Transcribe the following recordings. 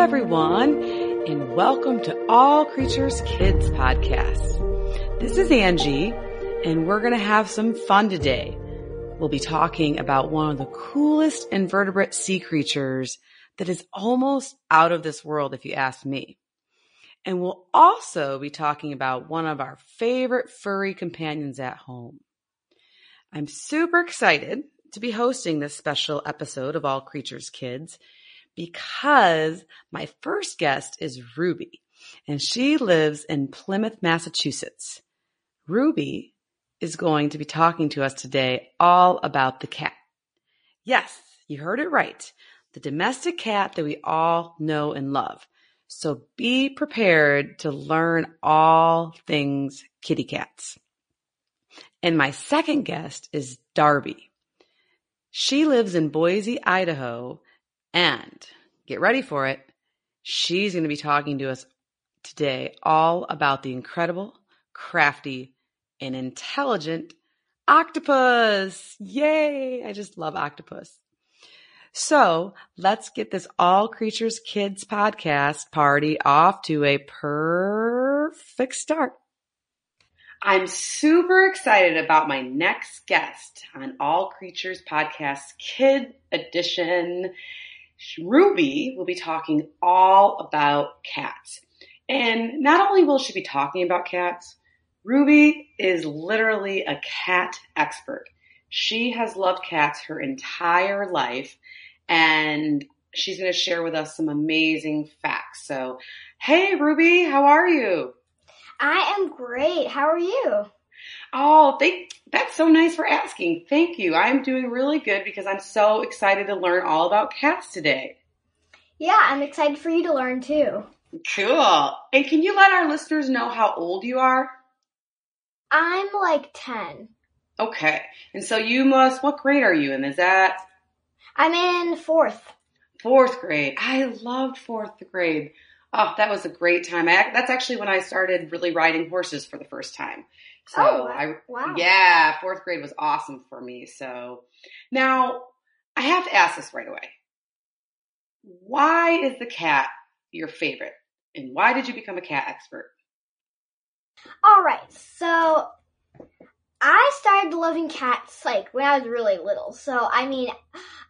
Everyone, and welcome to All Creatures Kids podcast. This is Angie, and we're going to have some fun today. We'll be talking about one of the coolest invertebrate sea creatures that is almost out of this world, if you ask me. And we'll also be talking about one of our favorite furry companions at home. I'm super excited to be hosting this special episode of All Creatures Kids because my first guest is Ruby, and she lives in Plymouth, Massachusetts. Ruby is going to be talking to us today all about the cat. Yes, you heard it right. The domestic cat that we all know and love. So be prepared to learn all things kitty cats. And my second guest is Darby. She lives in Boise, Idaho, and get ready for it. She's going to be talking to us today all about the incredible, crafty, and intelligent octopus. Yay! I just love octopus. So let's get this All Creatures Kids podcast party off to a perfect start. I'm super excited about my next guest on All Creatures Podcast Kid Edition. Ruby will be talking all about cats. And not only will she be talking about cats, Ruby is literally a cat expert. She has loved cats her entire life and she's going to share with us some amazing facts. So, hey Ruby, how are you? I am great. How are you? Oh, thank, that's so nice for asking. Thank you. I'm doing really good because I'm so excited to learn all about cats today. Yeah, I'm excited for you to learn too. Cool. And can you let our listeners know how old you are? I'm like 10. Okay. And so you must, what grade are you in? Is that? I'm in fourth. Fourth grade. I loved fourth grade. Oh, that was a great time. I, that's actually when I started really riding horses for the first time. So oh, I, wow. yeah, fourth grade was awesome for me. So now I have to ask this right away. Why is the cat your favorite? And why did you become a cat expert? All right. So I started loving cats like when I was really little. So I mean,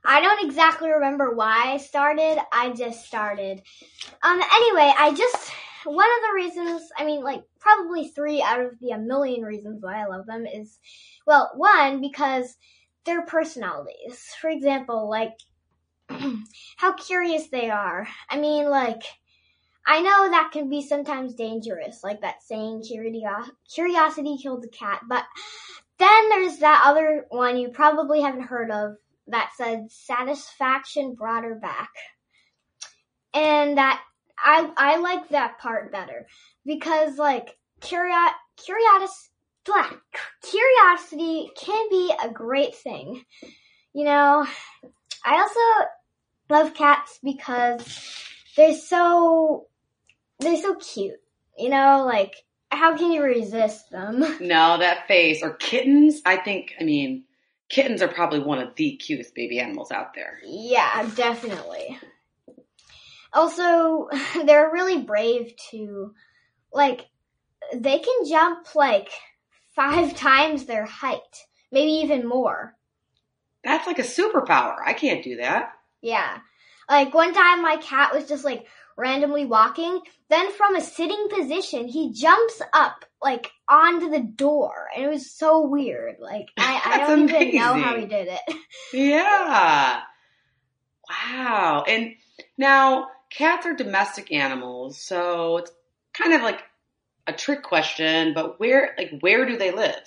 I don't exactly remember why I started. I just started. Um anyway, I just one of the reasons, I mean like probably 3 out of the a million reasons why I love them is well, one because their personalities. For example, like how curious they are. I mean like I know that can be sometimes dangerous, like that saying curiosity killed the cat, but then there's that other one you probably haven't heard of that said satisfaction brought her back. And that I I like that part better because like curio- curiosity curiosity can be a great thing. You know, I also love cats because they're so they're so cute. You know, like how can you resist them? No, that face or kittens. I think. I mean, kittens are probably one of the cutest baby animals out there. Yeah, definitely. Also, they're really brave too. Like, they can jump like five times their height, maybe even more. That's like a superpower. I can't do that. Yeah. Like one time my cat was just like randomly walking, then from a sitting position, he jumps up like onto the door. And it was so weird. Like I, I don't even know how he did it. Yeah. Wow. And now cats are domestic animals, so it's kind of like a trick question, but where like where do they live?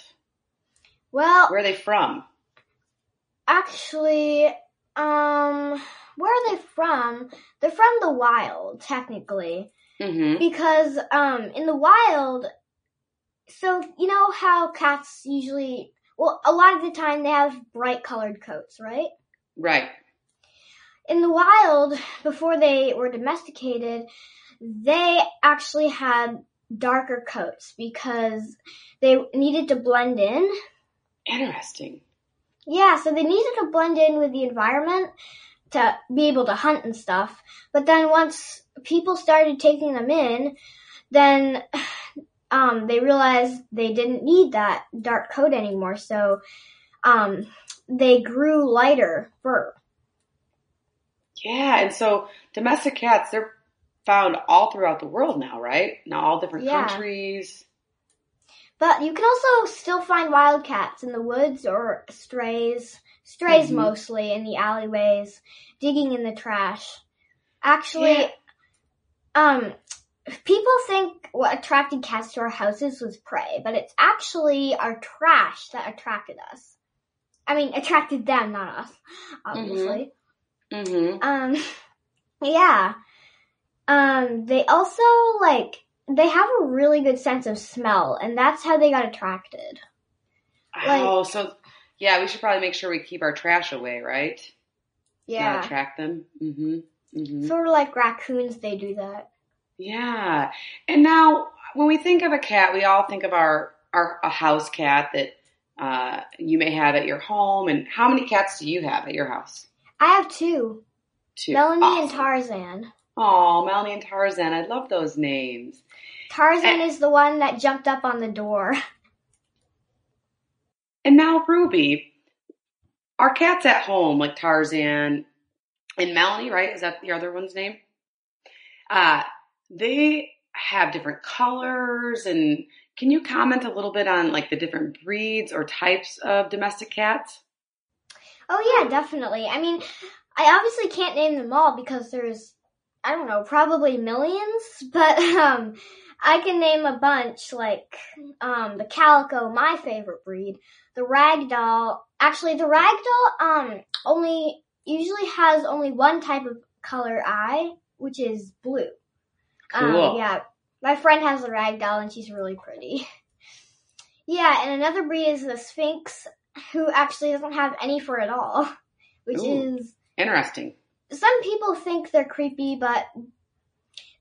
Well, Where are they from? actually, um, where are they from? They're from the wild, technically. Mm-hmm. because um in the wild so you know how cats usually well a lot of the time they have bright colored coats right Right. In the wild before they were domesticated they actually had darker coats because they needed to blend in Interesting. yeah so they needed to blend in with the environment to be able to hunt and stuff but then once people started taking them in then um, they realized they didn't need that dark coat anymore, so um, they grew lighter fur. Yeah, and so domestic cats, they're found all throughout the world now, right? Now all different Yeah. countries. But you can also still find wild cats in the woods or strays, strays Mhm. mostly in the alleyways, digging in the trash. Actually, Yeah. um, people think what attracted cats to our houses was prey, but it's actually our trash that attracted us. I mean, attracted them, not us, obviously. Mm-hmm. Um, yeah. Um, they also like they have a really good sense of smell, and that's how they got attracted. Like- oh, so yeah, we should probably make sure we keep our trash away, right? Not Yeah, attract them. Mm-hmm. Mm-hmm. sort of like raccoons, they do that. Yeah. And now when we think of a cat, we all think of our, our a house cat that uh, you may have at your home. And how many cats do you have at your house? I have two, Two. Melanie and Tarzan. Oh, Melanie and Tarzan. I love those names. Tarzan Eh. is the one that jumped up on the door. And now Ruby, our cats at home, like Tarzan and Melanie, right? Is that the other one's name? Uh, they have different colors and can you comment a little bit on like the different breeds or types of domestic cats? Oh yeah, definitely. I mean, I obviously can't name them all because there's I don't know, probably millions, but um I can name a bunch like um the calico, my favorite breed, the ragdoll. Actually, the ragdoll um only usually has only one type of color eye, which is blue. Cool. Um, yeah, my friend has a ragdoll and she's really pretty. yeah, and another breed is the Sphynx, who actually doesn't have any fur at all, which Ooh. is Interesting. some people think they're creepy, but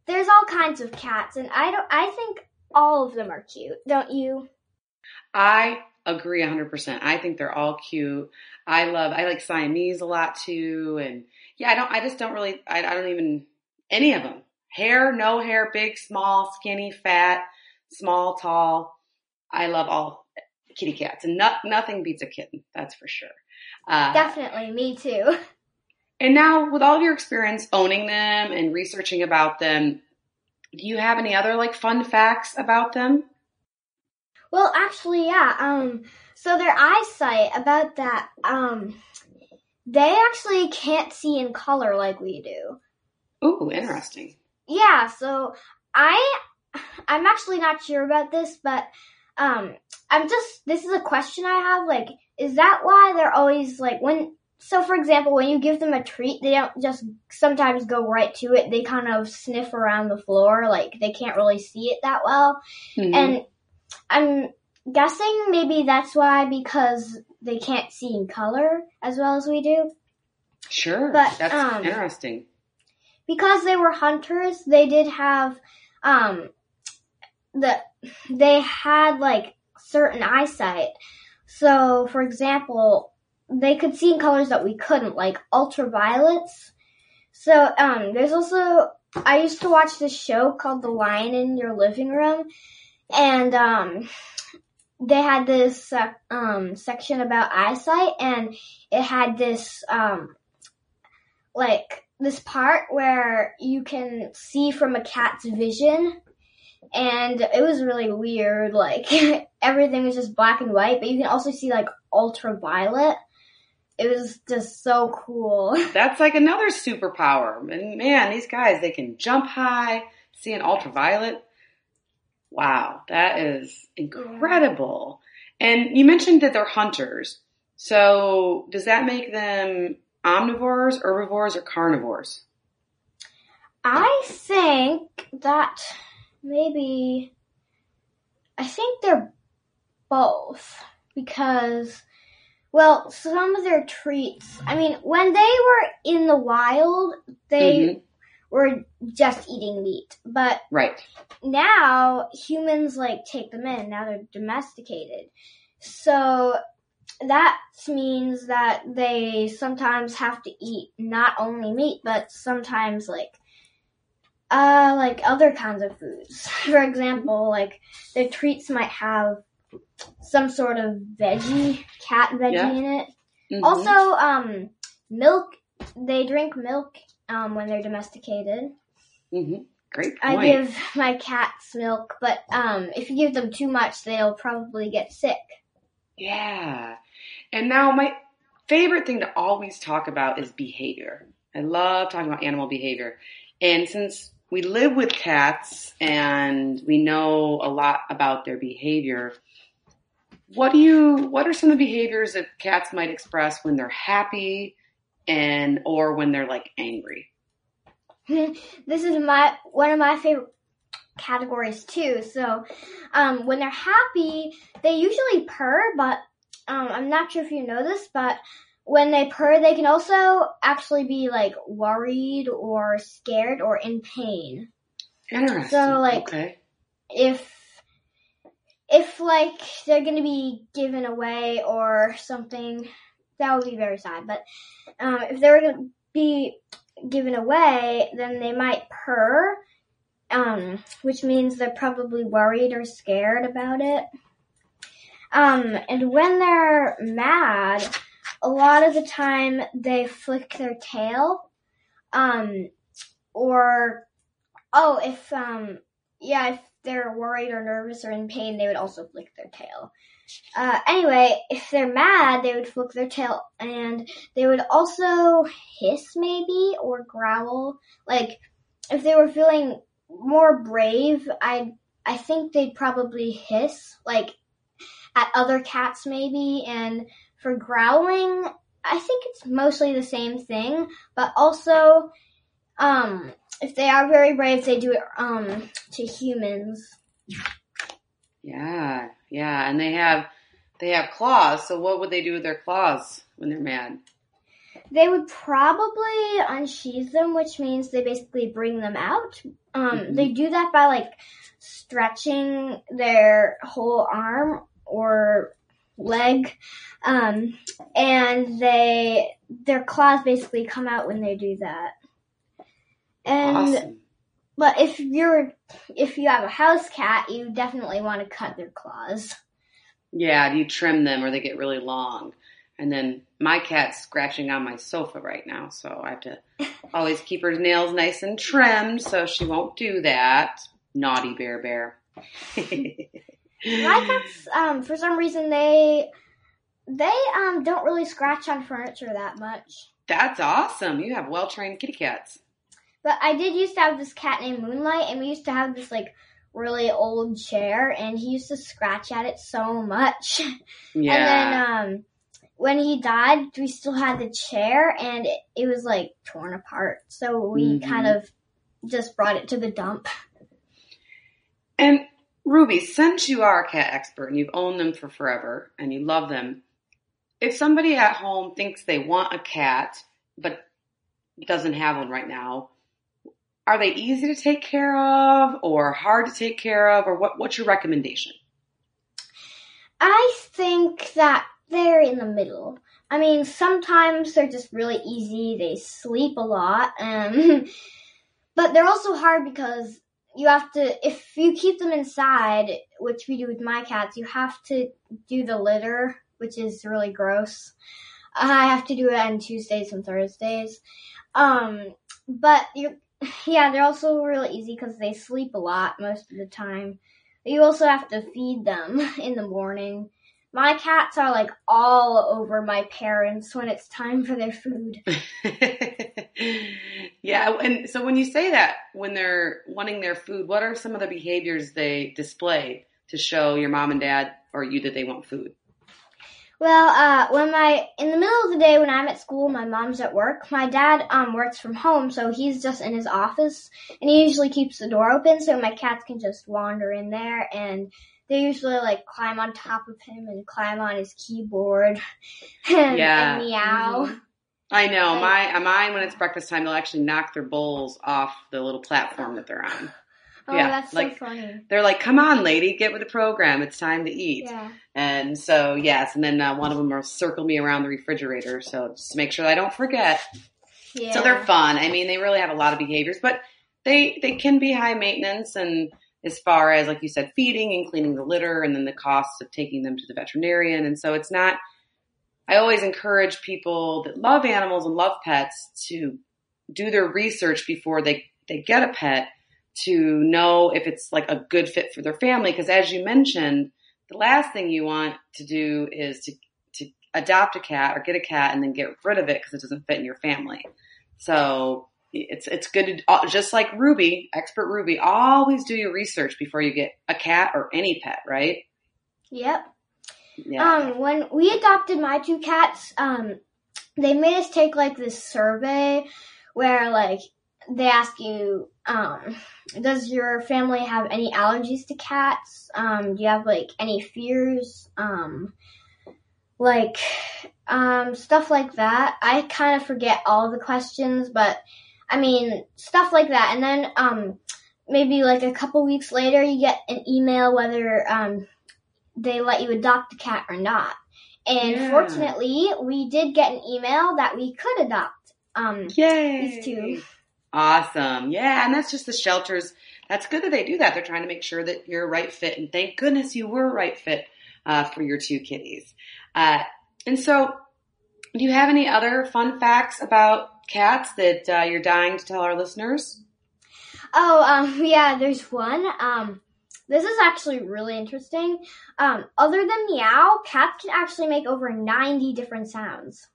there's all kinds of cats, and I don't. I think all of them are cute, don't you? I agree 100%. I think they're all cute. I love, I like Siamese a lot too. And yeah, I don't, I just don't really, I, I don't even, any of them. Hair, no hair, big, small, skinny, fat, small, tall. I love all kitty cats and no, nothing beats a kitten. That's for sure. Uh, Definitely, me too. and now with all of your experience owning them and researching about them, do you have any other like fun facts about them? Well, actually, yeah. Um, so their eyesight about that. Um, they actually can't see in color like we do. Ooh, interesting. Yeah, so I I'm actually not sure about this, but um I'm just this is a question I have like is that why they're always like when so for example when you give them a treat they don't just sometimes go right to it they kind of sniff around the floor like they can't really see it that well Mhm. and I'm guessing maybe that's why because they can't see in color as well as we do Sure. But, That's um, interesting. because they were hunters, they did have um the they had like certain eyesight. So, for example, they could see in colors that we couldn't, like ultraviolets. So um, there's also I used to watch this show called The Lion in Your Living Room, and um, they had this uh, um, section about eyesight, and it had this um, like this part where you can see from a cat's vision. And it was really weird, like everything was just black and white, but you can also see like ultraviolet. It was just so cool. That's like another superpower. And man, these guys, they can jump high, see an ultraviolet. Wow, that is incredible. And you mentioned that they're hunters. So does that make them omnivores, herbivores, or carnivores? I think that maybe I think they're both because well, some of their treats. I mean, when they were in the wild, they Mhm. were just eating meat, but Right. now humans like take them in. Now they're domesticated. So that means that they sometimes have to eat not only meat, but sometimes like uh like other kinds of foods. For example, like their treats might have some sort of veggie, cat veggie Yeah. in it. Mhm. Also, um milk they drink milk um when they're domesticated. Mhm. Great point. I give my cats milk, but um, if you give them too much, they'll probably get sick. Yeah. And now my favorite thing to always talk about is behavior. I love talking about animal behavior. And since we live with cats and we know a lot about their behavior, what do you what are some of the behaviors that cats might express when they're happy and or when they're like angry? this is my one of my favorite categories too. So, um, when they're happy, they usually purr, but um, I'm not sure if you know this, but when they purr, they can also actually be like worried or scared or in pain. Interesting. So, like- okay. if if like they're gonna be given away or something, that would be very sad. But um, if they were gonna be given away, then they might purr, um, which means they're probably worried or scared about it. Um, and when they're mad, a lot of the time they flick their tail, um, or oh, if um, yeah, if they're worried or nervous or in pain, they would also flick their tail. Uh, anyway, if they're mad, they would flick their tail and they would also hiss maybe or growl. Like, if they were feeling more brave, I, I think they'd probably hiss, like, at other cats maybe. And for growling, I think it's mostly the same thing, but also, um, if they are very brave, they do it um to humans. Yeah, yeah, and they have they have claws. So what would they do with their claws when they're mad? They would probably unsheath them, which means they basically bring them out. Um, Mhm. They do that by like stretching their whole arm or leg, um, and they their claws basically come out when they do that. And awesome. but if you're if you have a house cat, you definitely want to cut their claws. Yeah, you trim them or they get really long. And then my cat's scratching on my sofa right now, so I have to always keep her nails nice and trimmed so she won't do that. Naughty bear bear. My cats, um, for some reason, they they um don't really scratch on furniture that much. That's awesome. You have well trained kitty cats. But I did used to have this cat named Moonlight, and we used to have this like really old chair, and he used to scratch at it so much. Yeah. And then um, when he died, we still had the chair, and it, it was like torn apart. So we Mhm. kind of just brought it to the dump. And Ruby, since you are a cat expert and you've owned them for forever and you love them, if somebody at home thinks they want a cat but doesn't have one right now, are they easy to take care of or hard to take care of or what, what's your recommendation? I think that they're in the middle. I mean, sometimes they're just really easy. They sleep a lot. Um, but they're also hard because you have to, if you keep them inside, which we do with my cats, you have to do the litter, which is really gross. I have to do it on Tuesdays and Thursdays. Um, but you, yeah, they're also really easy because they sleep a lot most of the time. You also have to feed them in the morning. My cats are like all over my parents when it's time for their food. yeah, and so when you say that, when they're wanting their food, what are some of the behaviors they display to show your mom and dad or you that they want food? Well, uh, when my in the middle of the day when I'm at school, my mom's at work. My dad um works from home, so he's just in his office, and he usually keeps the door open so my cats can just wander in there, and they usually like climb on top of him and climb on his keyboard and, Yeah. and meow. Mm-hmm. I know my mine when it's breakfast time, they'll actually knock their bowls off the little platform that they're on. Oh, Yeah, that's like- so funny. They're like, "Come on, lady, get with the program. It's time to eat." Yeah. And so yes, and then uh, one of them will circle me around the refrigerator, so just to make sure I don't forget. Yeah. So they're fun. I mean, they really have a lot of behaviors, but they they can be high maintenance and as far as like you said, feeding and cleaning the litter, and then the costs of taking them to the veterinarian. And so it's not. I always encourage people that love animals and love pets to do their research before they they get a pet to know if it's like a good fit for their family. Because as you mentioned, the last thing you want to do is to to adopt a cat or get a cat and then get rid of it because it doesn't fit in your family. So it's it's good to uh, just like Ruby, expert Ruby, always do your research before you get a cat or any pet, right? Yep. Yeah. Um, when we adopted my two cats, um, they made us take like this survey where like they ask you, um, does your family have any allergies to cats? Um, do you have like any fears? Um, like, um, stuff like that. I kind of forget all the questions, but I mean, stuff like that. And then, um, maybe like a couple weeks later, you get an email whether, um, they let you adopt the cat or not. And Yeah. fortunately, we did get an email that we could adopt. Um, Yay. these two. Awesome. Yeah, and that's just the shelters. That's good that they do that. They're trying to make sure that you're a right fit, and thank goodness you were a right fit uh, for your two kitties. Uh, and so, do you have any other fun facts about cats that uh, you're dying to tell our listeners? Oh, um, yeah, there's one. Um, this is actually really interesting. Um, other than meow, cats can actually make over 90 different sounds.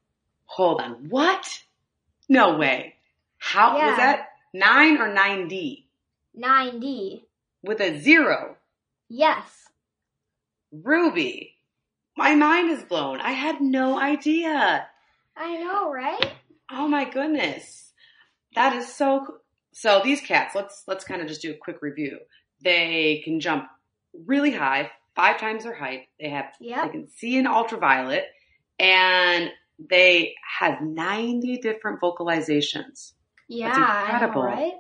Hold on. What? No way. How Yeah. was that? Nine or nine D 90. with a zero? Yes. Ruby, my mind is blown. I had no idea. I know, right? Oh my goodness. That is so so these cats, let's let's kind of just do a quick review. They can jump really high, five times their height. They have they can see in ultraviolet and they have 90 different vocalizations. Yeah, know, incredible. right?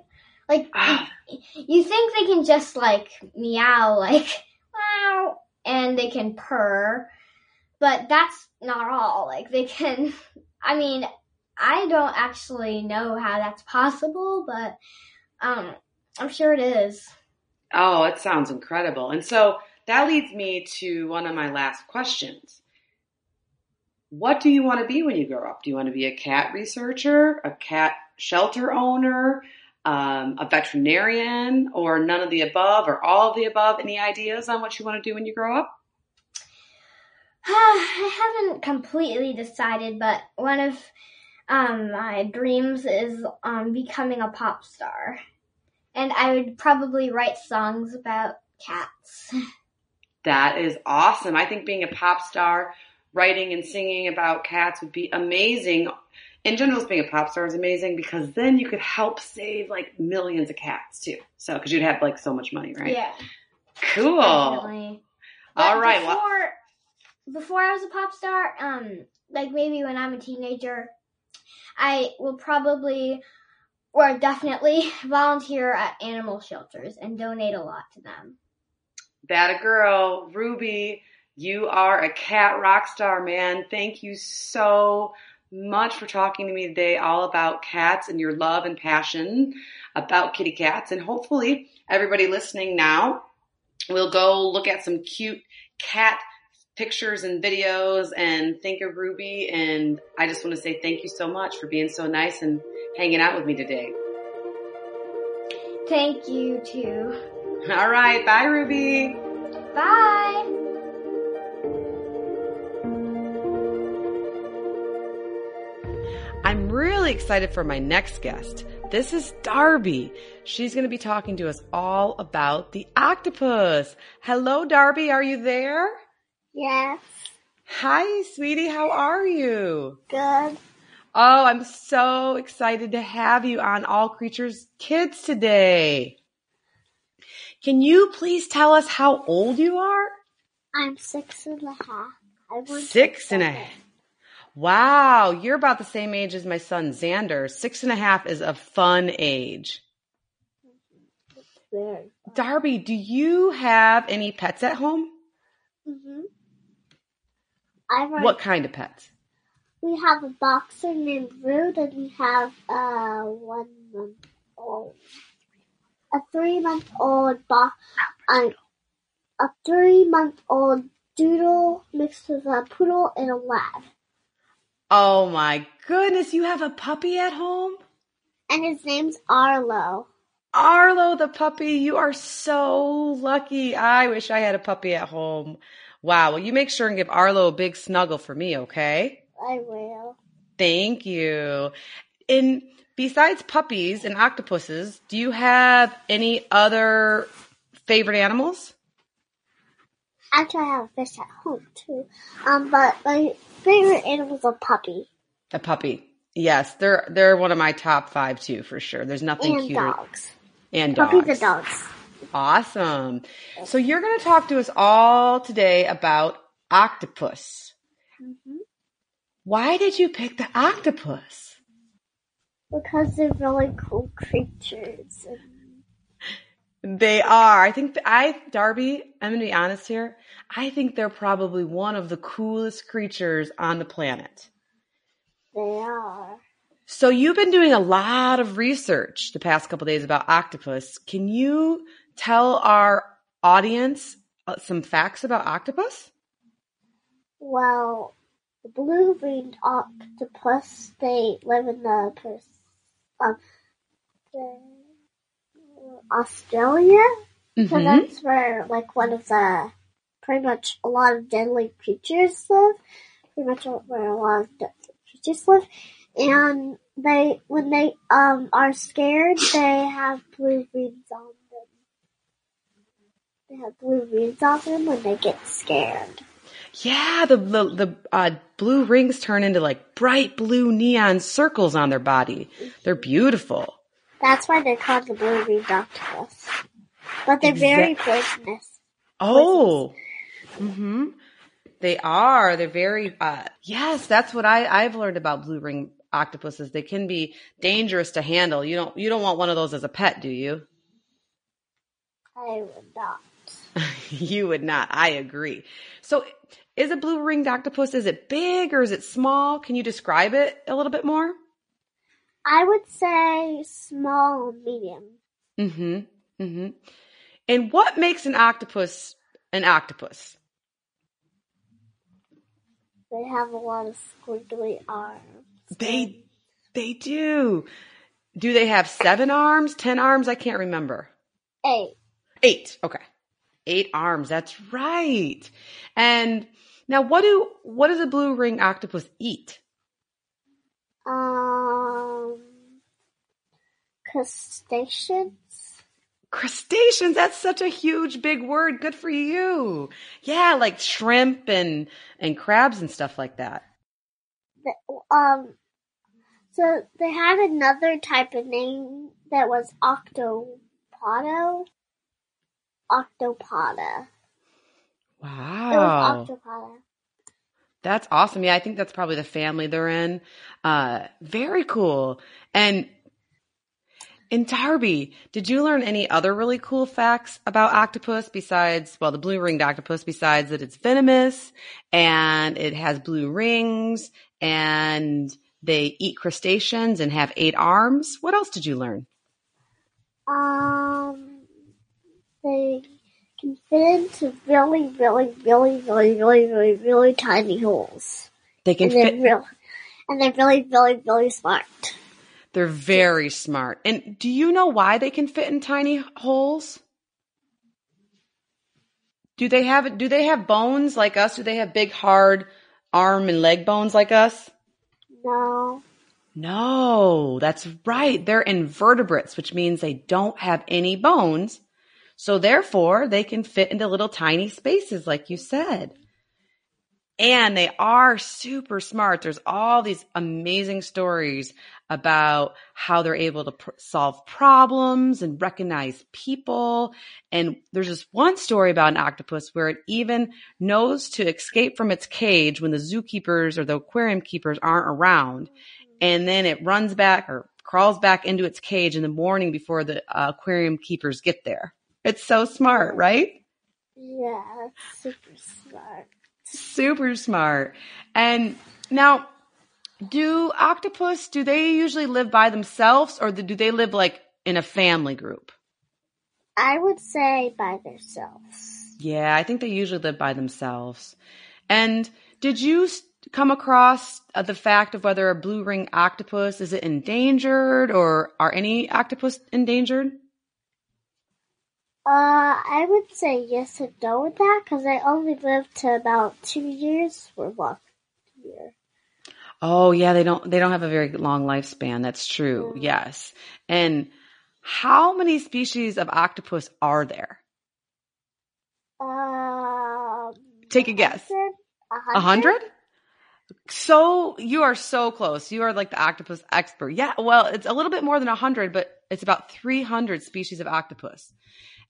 Like, Ah. you think they can just like meow, like meow, and they can purr, but that's not all. Like they can. I mean, I don't actually know how that's possible, but um, I'm sure it is. Oh, it sounds incredible. And so that leads me to one of my last questions. What do you want to be when you grow up? Do you want to be a cat researcher, a cat shelter owner, um, a veterinarian, or none of the above, or all of the above? Any ideas on what you want to do when you grow up? I haven't completely decided, but one of um, my dreams is um, becoming a pop star. And I would probably write songs about cats. That is awesome. I think being a pop star, writing and singing about cats would be amazing. In general, being a pop star is amazing because then you could help save like millions of cats too. So, because you'd have like so much money, right? Yeah, Cool. definitely. But All right. Before, Well, before I was a pop star, um, like maybe when I'm a teenager, I will probably or definitely volunteer at animal shelters and donate a lot to them. that a girl, Ruby. You are a cat rock star, man. Thank you so much for talking to me today all about cats and your love and passion about kitty cats. And hopefully everybody listening now will go look at some cute cat pictures and videos and think of Ruby. And I just want to say thank you so much for being so nice and hanging out with me today. Thank you too. All right. Bye, Ruby. Bye. I'm really excited for my next guest. This is Darby. She's going to be talking to us all about the octopus. Hello, Darby. Are you there? Yes. Hi, sweetie. How are you? Good. Oh, I'm so excited to have you on All Creatures Kids today. Can you please tell us how old you are? I'm six and a half. Six and a half. Wow, you're about the same age as my son Xander. Six and a half is a fun age. Darby, do you have any pets at home? Mm-hmm. I've already, What kind of pets? We have a boxer named Rude, and we have a one month old, a three month old box, a, a three month old doodle mixed with a poodle and a lab. Oh my goodness, you have a puppy at home? And his name's Arlo. Arlo the puppy, you are so lucky. I wish I had a puppy at home. Wow, well you make sure and give Arlo a big snuggle for me, okay? I will. Thank you. And besides puppies and octopuses, do you have any other favorite animals? Actually, I have a fish at home too. Um, but my favorite animal is a puppy A puppy. Yes, they're they're one of my top five too, for sure. There's nothing and cuter dogs. and dogs. Puppies and dogs. Awesome. So you're going to talk to us all today about octopus. hmm Why did you pick the octopus? Because they're really cool creatures. They are. I think I, Darby, I'm going to be honest here. I think they're probably one of the coolest creatures on the planet. They are. So you've been doing a lot of research the past couple days about octopus. Can you tell our audience uh, some facts about octopus? Well, the blue-ringed octopus, they live in the, pers- um, the Australia. So Mhm. that's where, like, one of the, pretty much a lot of deadly creatures live. Pretty much where a lot of deadly creatures live. And they, when they, um, are scared, they have blue rings on. They have blue rings on them when they get scared. Yeah, the the, the uh, blue rings turn into like bright blue neon circles on their body. They're beautiful. That's why they're called the blue ringed octopus. But they're very poisonous. Oh, mm hmm. They are. They're very. Uh, yes, that's what I I've learned about blue ring octopuses. They can be dangerous to handle. You don't you don't want one of those as a pet, do you? I would not. you would not. I agree. So, is a blue ringed octopus? Is it big or is it small? Can you describe it a little bit more? I would say small, medium. Mm-hmm. Mm-hmm. And what makes an octopus an octopus? They have a lot of squiggly arms. They they do. Do they have seven arms, ten arms? I can't remember. Eight. Eight. Okay. Eight arms. That's right. And now what do what does a blue ring octopus eat? Um, crustaceans. Crustaceans. That's such a huge big word. Good for you. Yeah, like shrimp and and crabs and stuff like that. The- Um, so they had another type of name that was octopodo. Octopoda. It Wow. was octopoda. That's awesome. Yeah, I think that's probably the family they're in. Uh, very cool. And in Darby, did you learn any other really cool facts about octopus besides, well, the blue ringed octopus, besides that it's venomous and it has blue rings and they eat crustaceans and have eight arms? What else did you learn? Um, they can fit into really, really, really, really, really, really, really tiny holes. They can And they're fit, real, and they're really, really, really smart. they're very smart. And do you know why they can fit in tiny holes? Do they have, do they have bones like us? Do they have big, hard arm and leg bones like us? No. No, that's right. They're invertebrates, which means they don't have any bones. So therefore, they can fit into little tiny spaces, like you said. And they are super smart. There's all these amazing stories about how they're able to pr- solve problems and recognize people. And there's this one story about an octopus where it even knows to escape from its cage when the zookeepers or the aquarium keepers aren't around. And then it runs back or crawls back into its cage in the morning before the uh, aquarium keepers get there. It's so smart, right? Yeah, super smart. Super smart. And now, do octopus, do they usually live by themselves or do they live like in a family group? I would say by themselves. Yeah, I think they usually live by themselves. And did you come across uh, the fact of whether a blue ring octopus is it endangered or are any octopus endangered? Uh, I would say yes and no with that because I only lived to about two years for one year. Oh yeah, they don't they don't have a very long lifespan. That's true. Mm. Yes. And how many species of octopus are there? Um, Take a guess. A hundred? So you are so close. You are like the octopus expert. Yeah, well, it's a little bit more than a hundred, but it's about 300 species of octopus.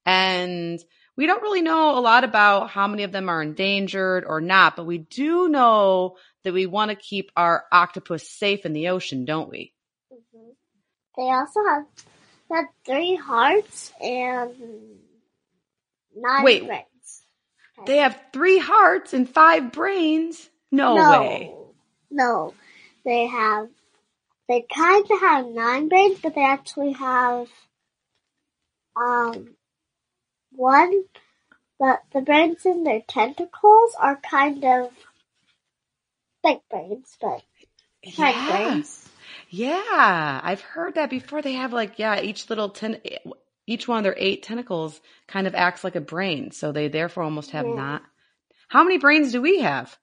And we don't really know a lot about how many of them are endangered or not, but we do know that we want to keep our octopus safe in the ocean, don't we? Mhm. They also have have three hearts and nine Wait. brains. They have three hearts and five brains. No, no, way. no, they have. They kind of have nine brains, but they actually have um one. But the brains in their tentacles are kind of like brains, but like Yeah. brains. Yeah, I've heard that before. They have like, yeah, each little ten, each one of their eight tentacles kind of acts like a brain. So they therefore almost have Yeah. not. How many brains do we have?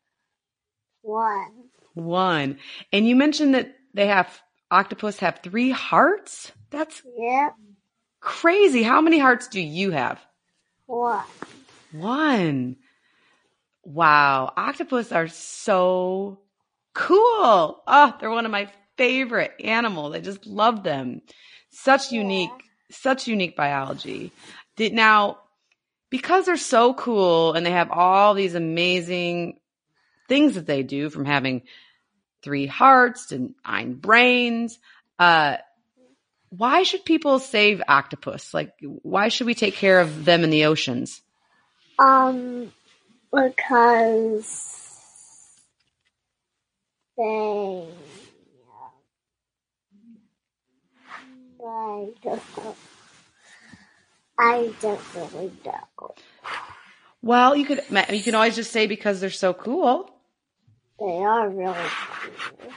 One. One. And you mentioned that they have, octopus have three hearts? That's Yep. crazy. How many hearts do you have? One. One. Wow. Octopus are so cool. Oh, they're one of my favorite animals. I just love them. Such unique, such unique biology. Did now, because they're so cool and they have all these amazing things that they do from having three hearts and nine brains, uh, why should people save octopus? Like, why should we take care of them in the oceans? Um, because they. I don't know. I don't really know. Well, you could you can always just say because they're so cool. They are really cool.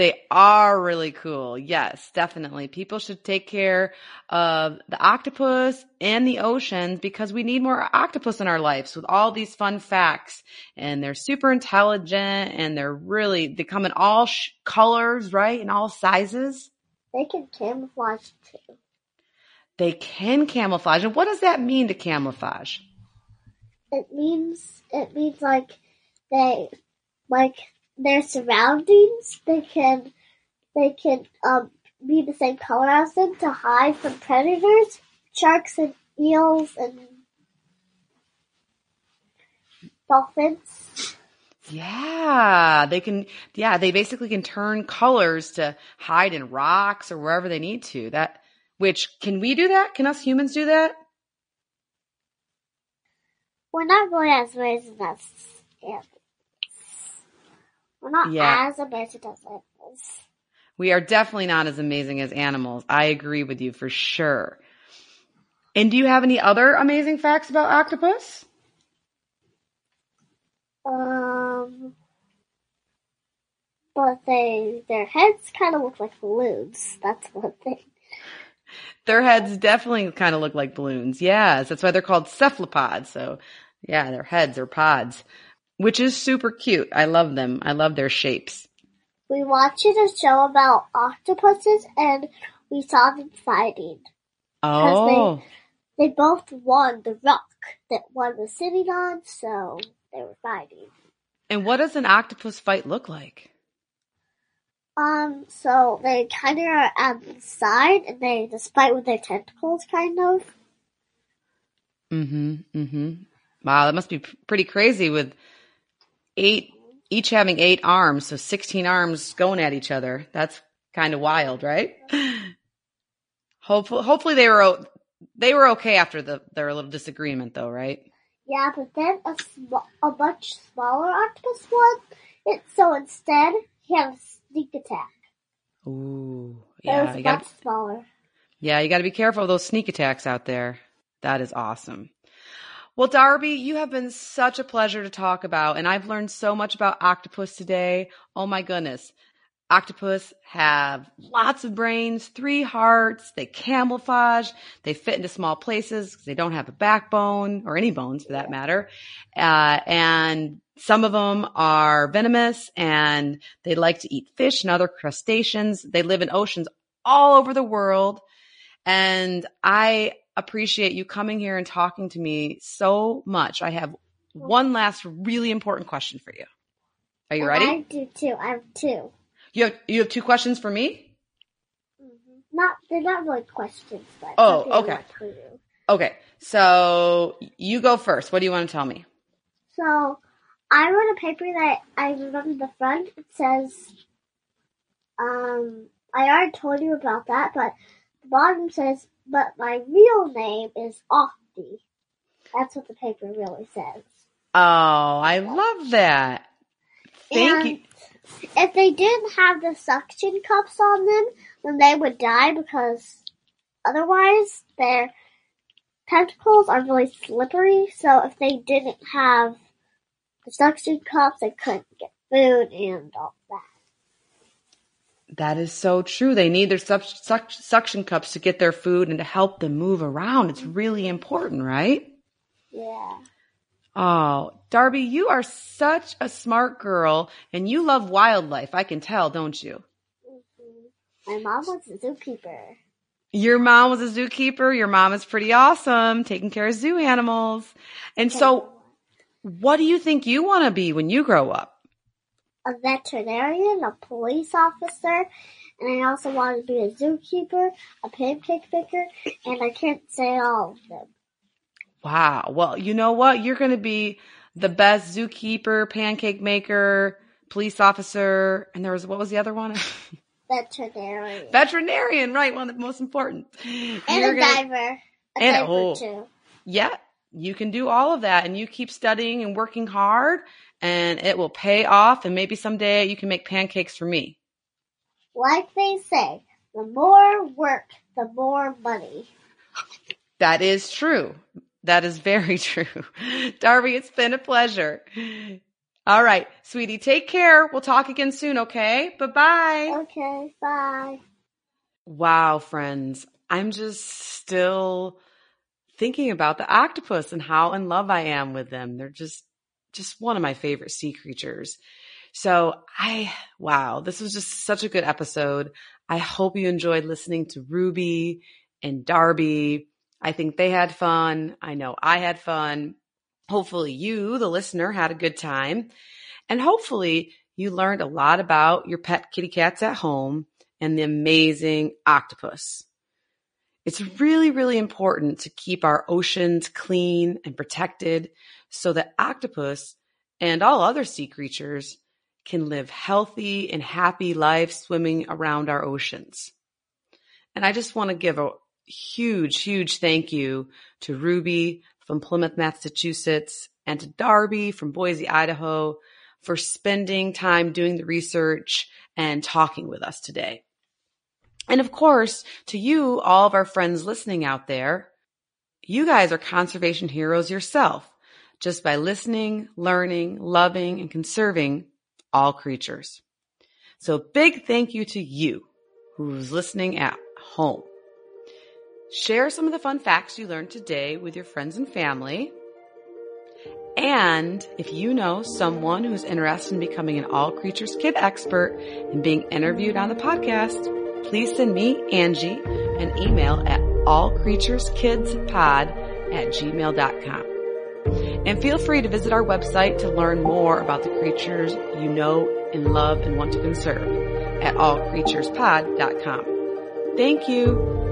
They are really cool. Yes, definitely. People should take care of the octopus and the oceans because we need more octopus in our lives with all these fun facts. And they're super intelligent and they're really, they come in all sh- colors, right? And all sizes. They can camouflage too. They can camouflage. And what does that mean to camouflage? It means it means like they like their surroundings. They can they can um be the same color as them to hide from predators, sharks and eels and dolphins. Yeah, they can, yeah, they basically can turn colors to hide in rocks or wherever they need to. That, which can we do that? Can us humans do that? We're not really as amazing as animals. We're not Yeah. as amazing as animals. We are definitely not as amazing as animals. I agree with you for sure. And do you have any other amazing facts about octopus? Um, but they their heads kind of look like balloons. That's one thing. Their heads definitely kind of look like balloons. Yes, that's why they're called cephalopods. So, yeah, their heads are pods, which is super cute. I love them. I love their shapes. We watched a show about octopuses and we saw them fighting. Oh, They they both won the rock that one was sitting on, so they were fighting. and what does an octopus fight look like? Um, so they kind of are on the side and they just fight with their tentacles, kind of. Mm-hmm. Mm-hmm. Wow, that must be pretty crazy with eight, each having eight arms, so 16 arms going at each other. That's kind of wild, right? Hopefully, hopefully they were, they were okay after the, their little disagreement though, right? Yeah, but then a sm- a much smaller octopus won it, so instead he had a sneak attack. Ooh, It yeah, was you much got, smaller. yeah, you got to be careful of those sneak attacks out there. That is awesome. Well, Darby, you have been such a pleasure to talk about, and I've learned so much about octopus today. Oh my goodness. Octopus have lots of brains, three hearts, they camouflage, they fit into small places 'cause they don't have a backbone or any bones for that matter. Uh, and some of them are venomous and they like to eat fish and other crustaceans. They live in oceans all over the world. And I appreciate you coming here and talking to me so much. I have one last really important question for you. Are you ready? I do too. I have two. You have you have two questions for me? Not they're not really questions, but Oh, okay. for you. Okay. So you go first. What do you want to tell me? So I wrote a paper that I remember the front. It says, um, I already told you about that, but the bottom says, but my real name is Ofty. That's what the paper really says. Oh, I love that. Thank And you. If they didn't have the suction cups on them, then they would die because otherwise their tentacles are really slippery. So if they didn't have the suction cups, they couldn't get food and all that. That is so true. They need their suc- suc- suction cups to get their food and to help them move around. It's really important, right? Yeah. Oh, Darby, you are such a smart girl and you love wildlife. I can tell, don't you? Mm-hmm. My mom was a zookeeper. Your mom was a zookeeper. Your mom is pretty awesome, taking care of zoo animals. And so, what do you think you want to be when you grow up? A veterinarian, a police officer, and I also want to be a zookeeper, a pancake maker, and I can't say all of them. Wow. Well, you know what? You're going to be the best zookeeper, pancake maker, police officer, and there was, what was the other one? Veterinarian. Veterinarian, right? One of the most important. and You're a gonna- diver. A and- diver oh. too. Yeah, you can do all of that and you keep studying and working hard and it will pay off and maybe someday you can make pancakes for me. Like they say, the more work, the more money. That is true. That is very true. Darby, it's been a pleasure. All right, sweetie, take care. We'll talk again soon, okay? Bye-bye. Okay, bye. Wow, friends. I'm just still thinking about the octopus and how in love I am with them. They're just, just one of my favorite sea creatures. So I, wow, this was just such a good episode. I hope you enjoyed listening to Ruby and Darby. I think they had fun. I know I had fun. Hopefully you, the listener, had a good time. And hopefully you learned a lot about your pet kitty cats at home and the amazing octopus. It's really, really important to keep our oceans clean and protected so that octopus and all other sea creatures can live healthy and happy lives swimming around our oceans. And I just want to give a, huge, huge thank you to Ruby from Plymouth, Massachusetts and to Darby from Boise, Idaho for spending time doing the research and talking with us today. And of course, to you, all of our friends listening out there, you guys are conservation heroes yourself just by listening, learning, loving, and conserving all creatures. So big thank you to you who's listening at home. Share some of the fun facts you learned today with your friends and family. And if you know someone who's interested in becoming an all creatures kid expert and being interviewed on the podcast, please send me, Angie, an email at allcreatureskidspod at gmail.com. And feel free to visit our website to learn more about the creatures you know and love and want to conserve at allcreaturespod.com. Thank you.